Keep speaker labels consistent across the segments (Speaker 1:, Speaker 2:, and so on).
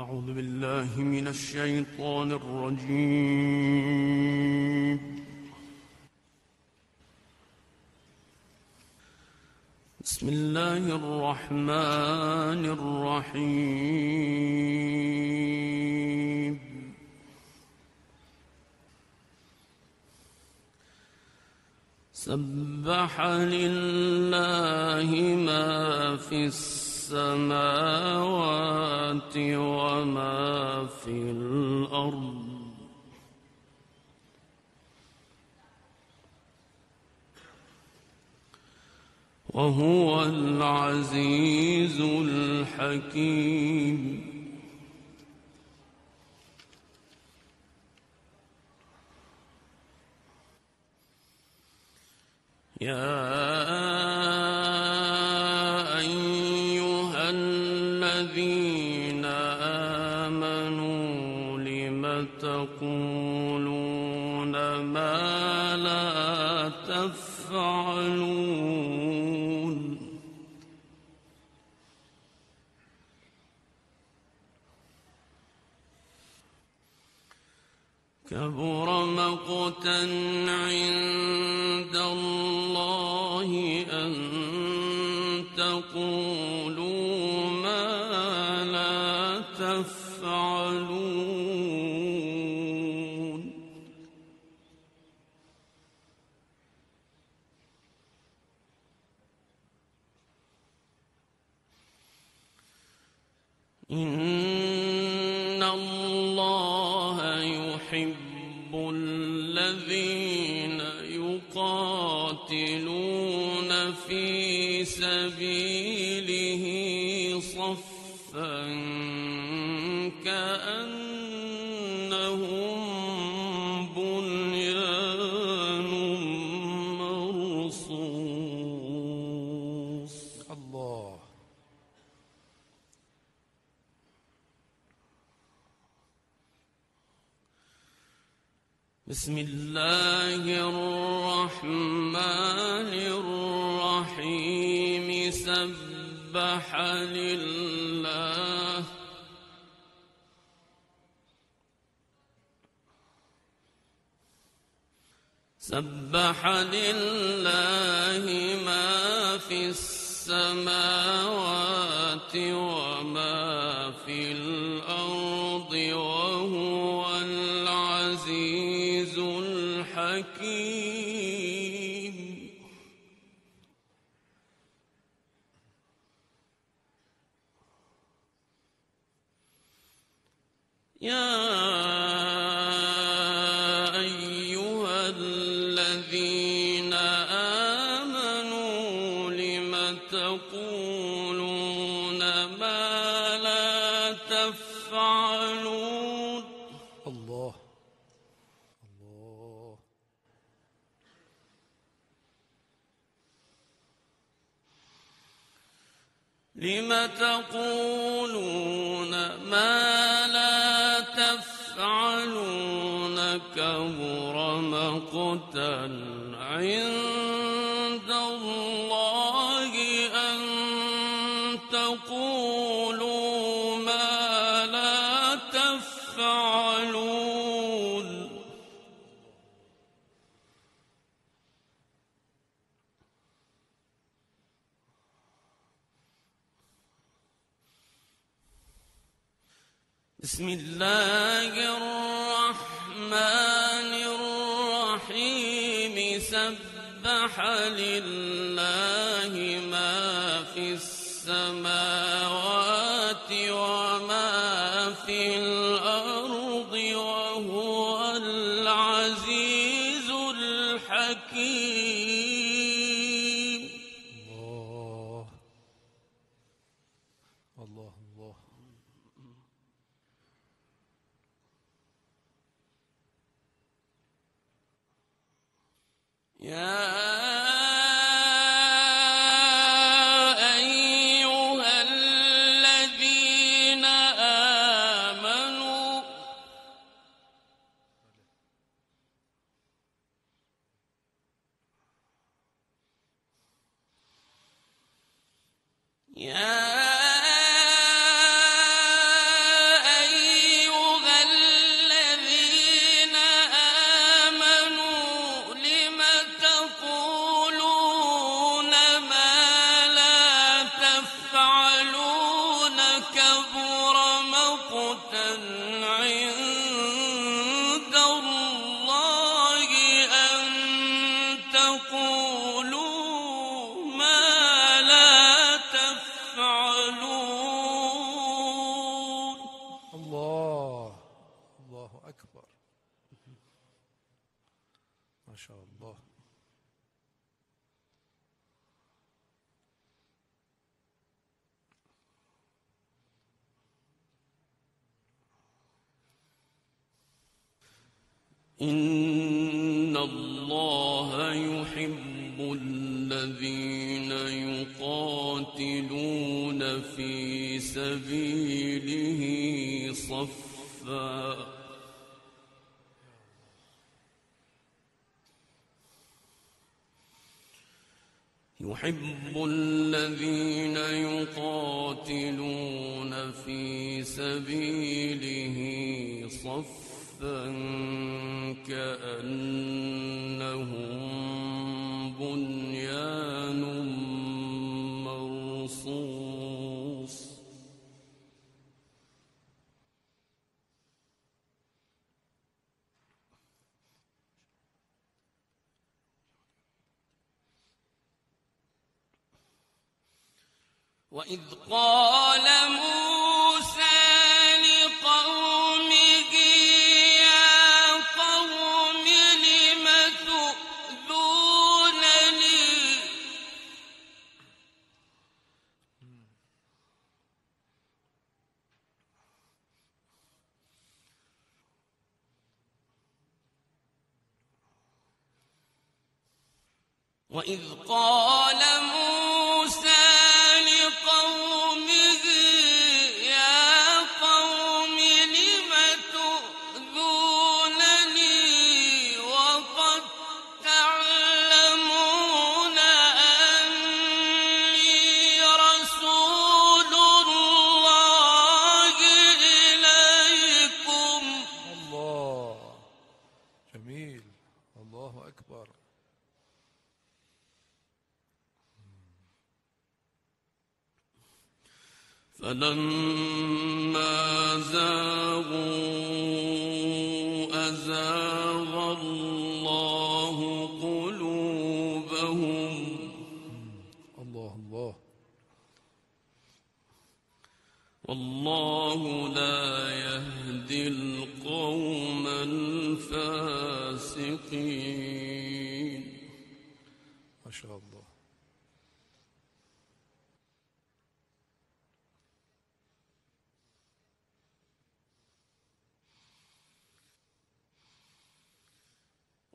Speaker 1: أعوذ بالله من الشيطان الرجيم. بسم الله الرحمن الرحيم. سبح لله ما في السماوات وما في الأرض. وهو العزيز الحكيم. يا كبر مقتا عند الله أن تقولوا ما لا تفعلون. يقاتلون في سبيله بسم الله الرحمن الرحيم. سبح لله. سبح لله ما في السماوات وما يا بسم الله الرحمن الرحيم. سبح لله ما في السماوات يا صفا يحب الذين يقاتلون في سبيله صفا كأن قال فلما زاغوا أزاغ الله قلوبهم.
Speaker 2: الله الله.
Speaker 1: والله لا يهدي القوم الفاسقين.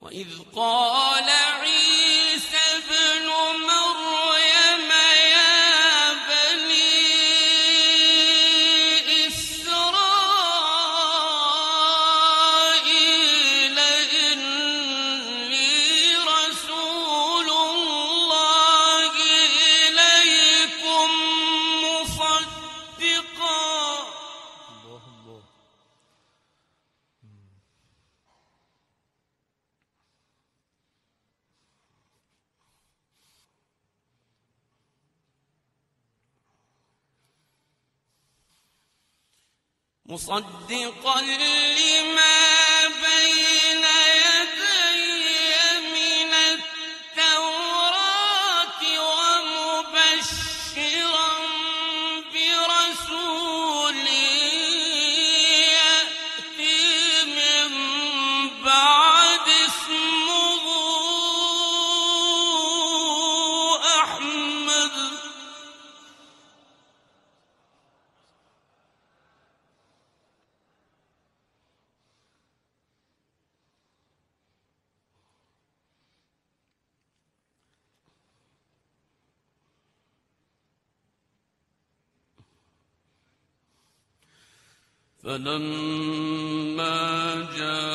Speaker 1: وإذ قال مصدقا لما فلما جاء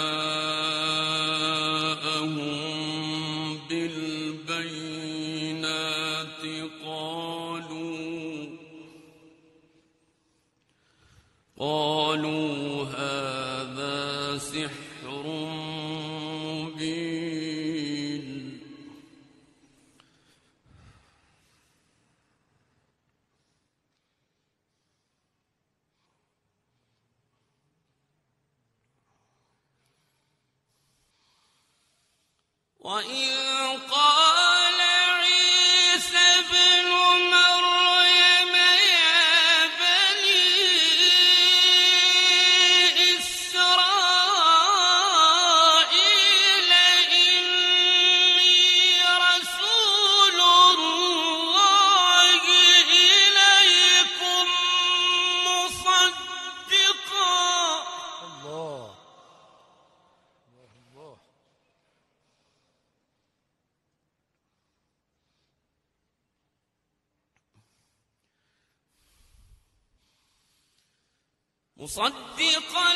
Speaker 1: مصدقا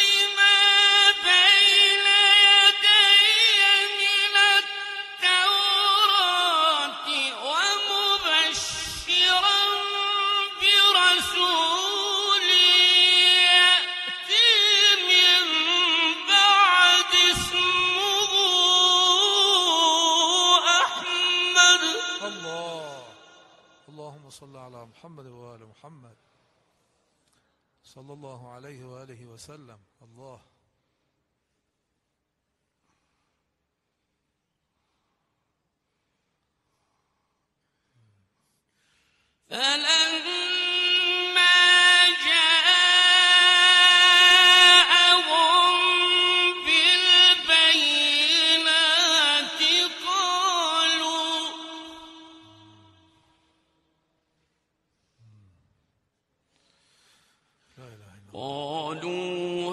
Speaker 1: لما بين يدي من التوراة ومبشرا برسول يأتي من بعد اسمه أحمد.
Speaker 2: الله. اللهم صل على محمد وآل محمد. صلى الله عليه وآله وسلم. الله.
Speaker 1: فلما قالوا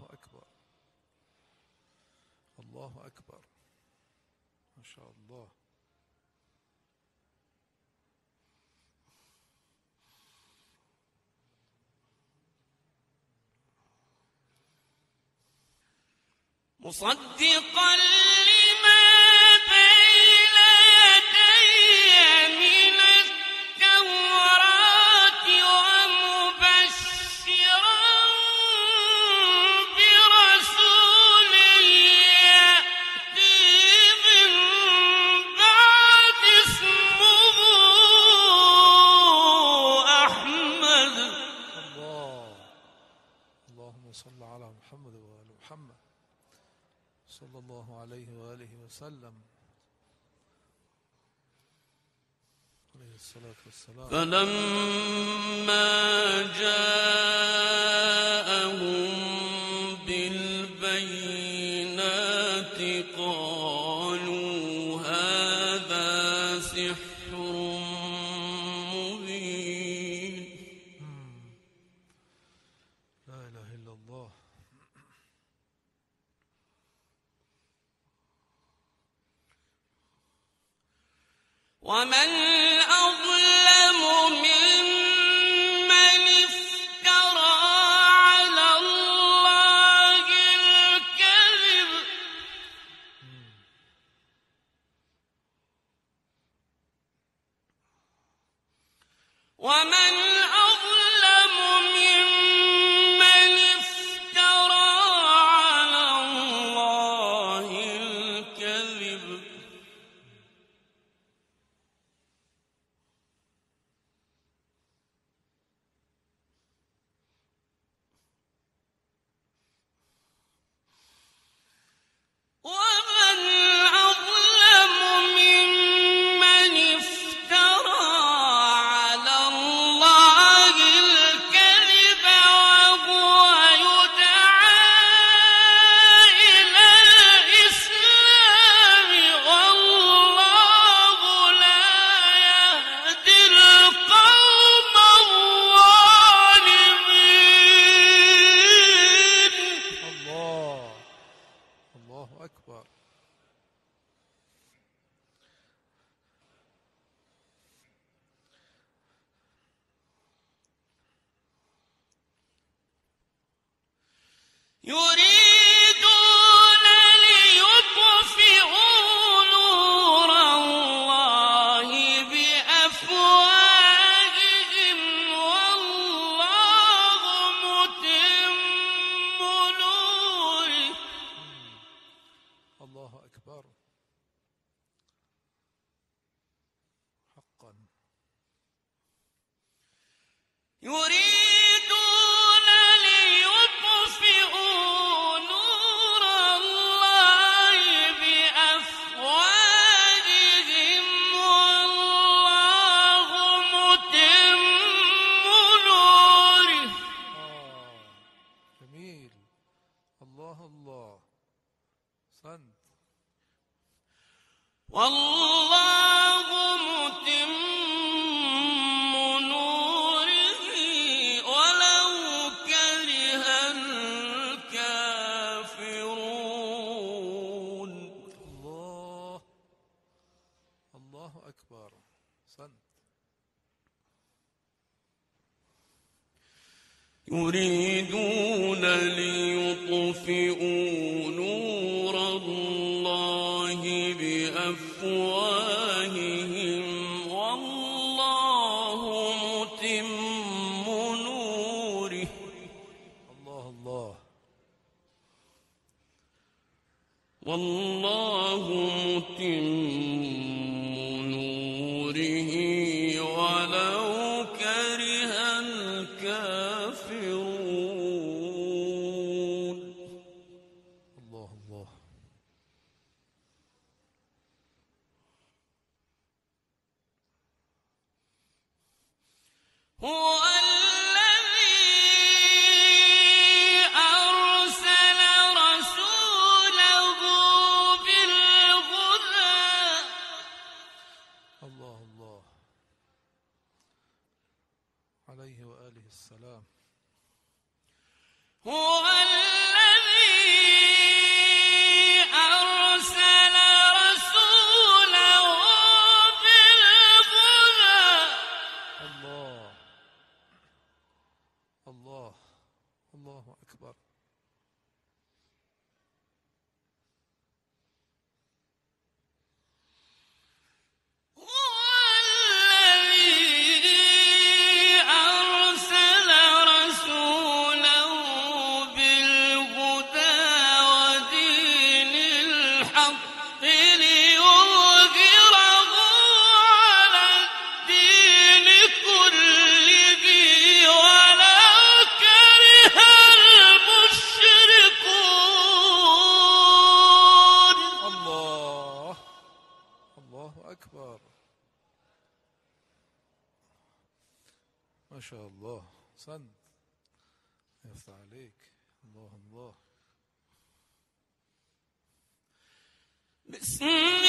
Speaker 2: الله أكبر. الله أكبر. ما شاء الله.
Speaker 1: مصدقا
Speaker 2: اللهم صل على محمد وآل محمد صلى الله عليه وآله وسلم. عليه الصلاة والسلام.
Speaker 1: فلما جاءهم يريدون ليطفئوا نور الله بأفواههم
Speaker 2: الله الله
Speaker 1: بسم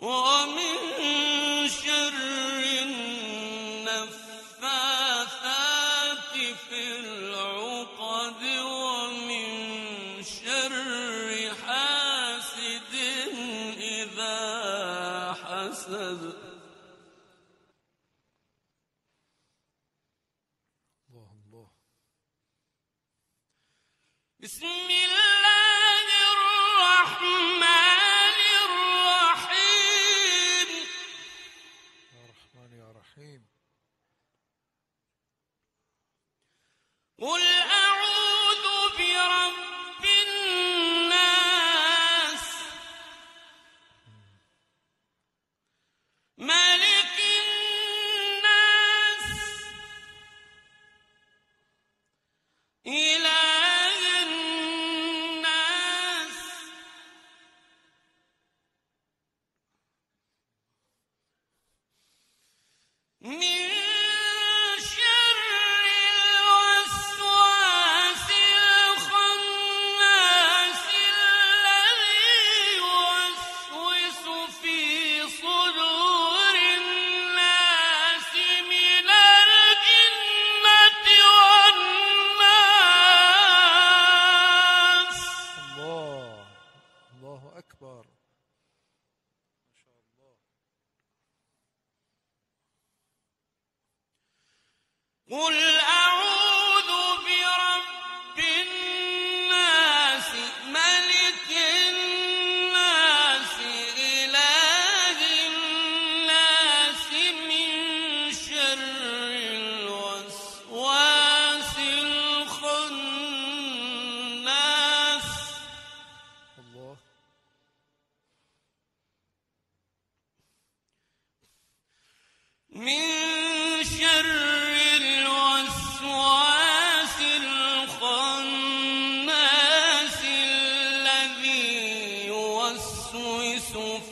Speaker 1: ومن Mul يوسوس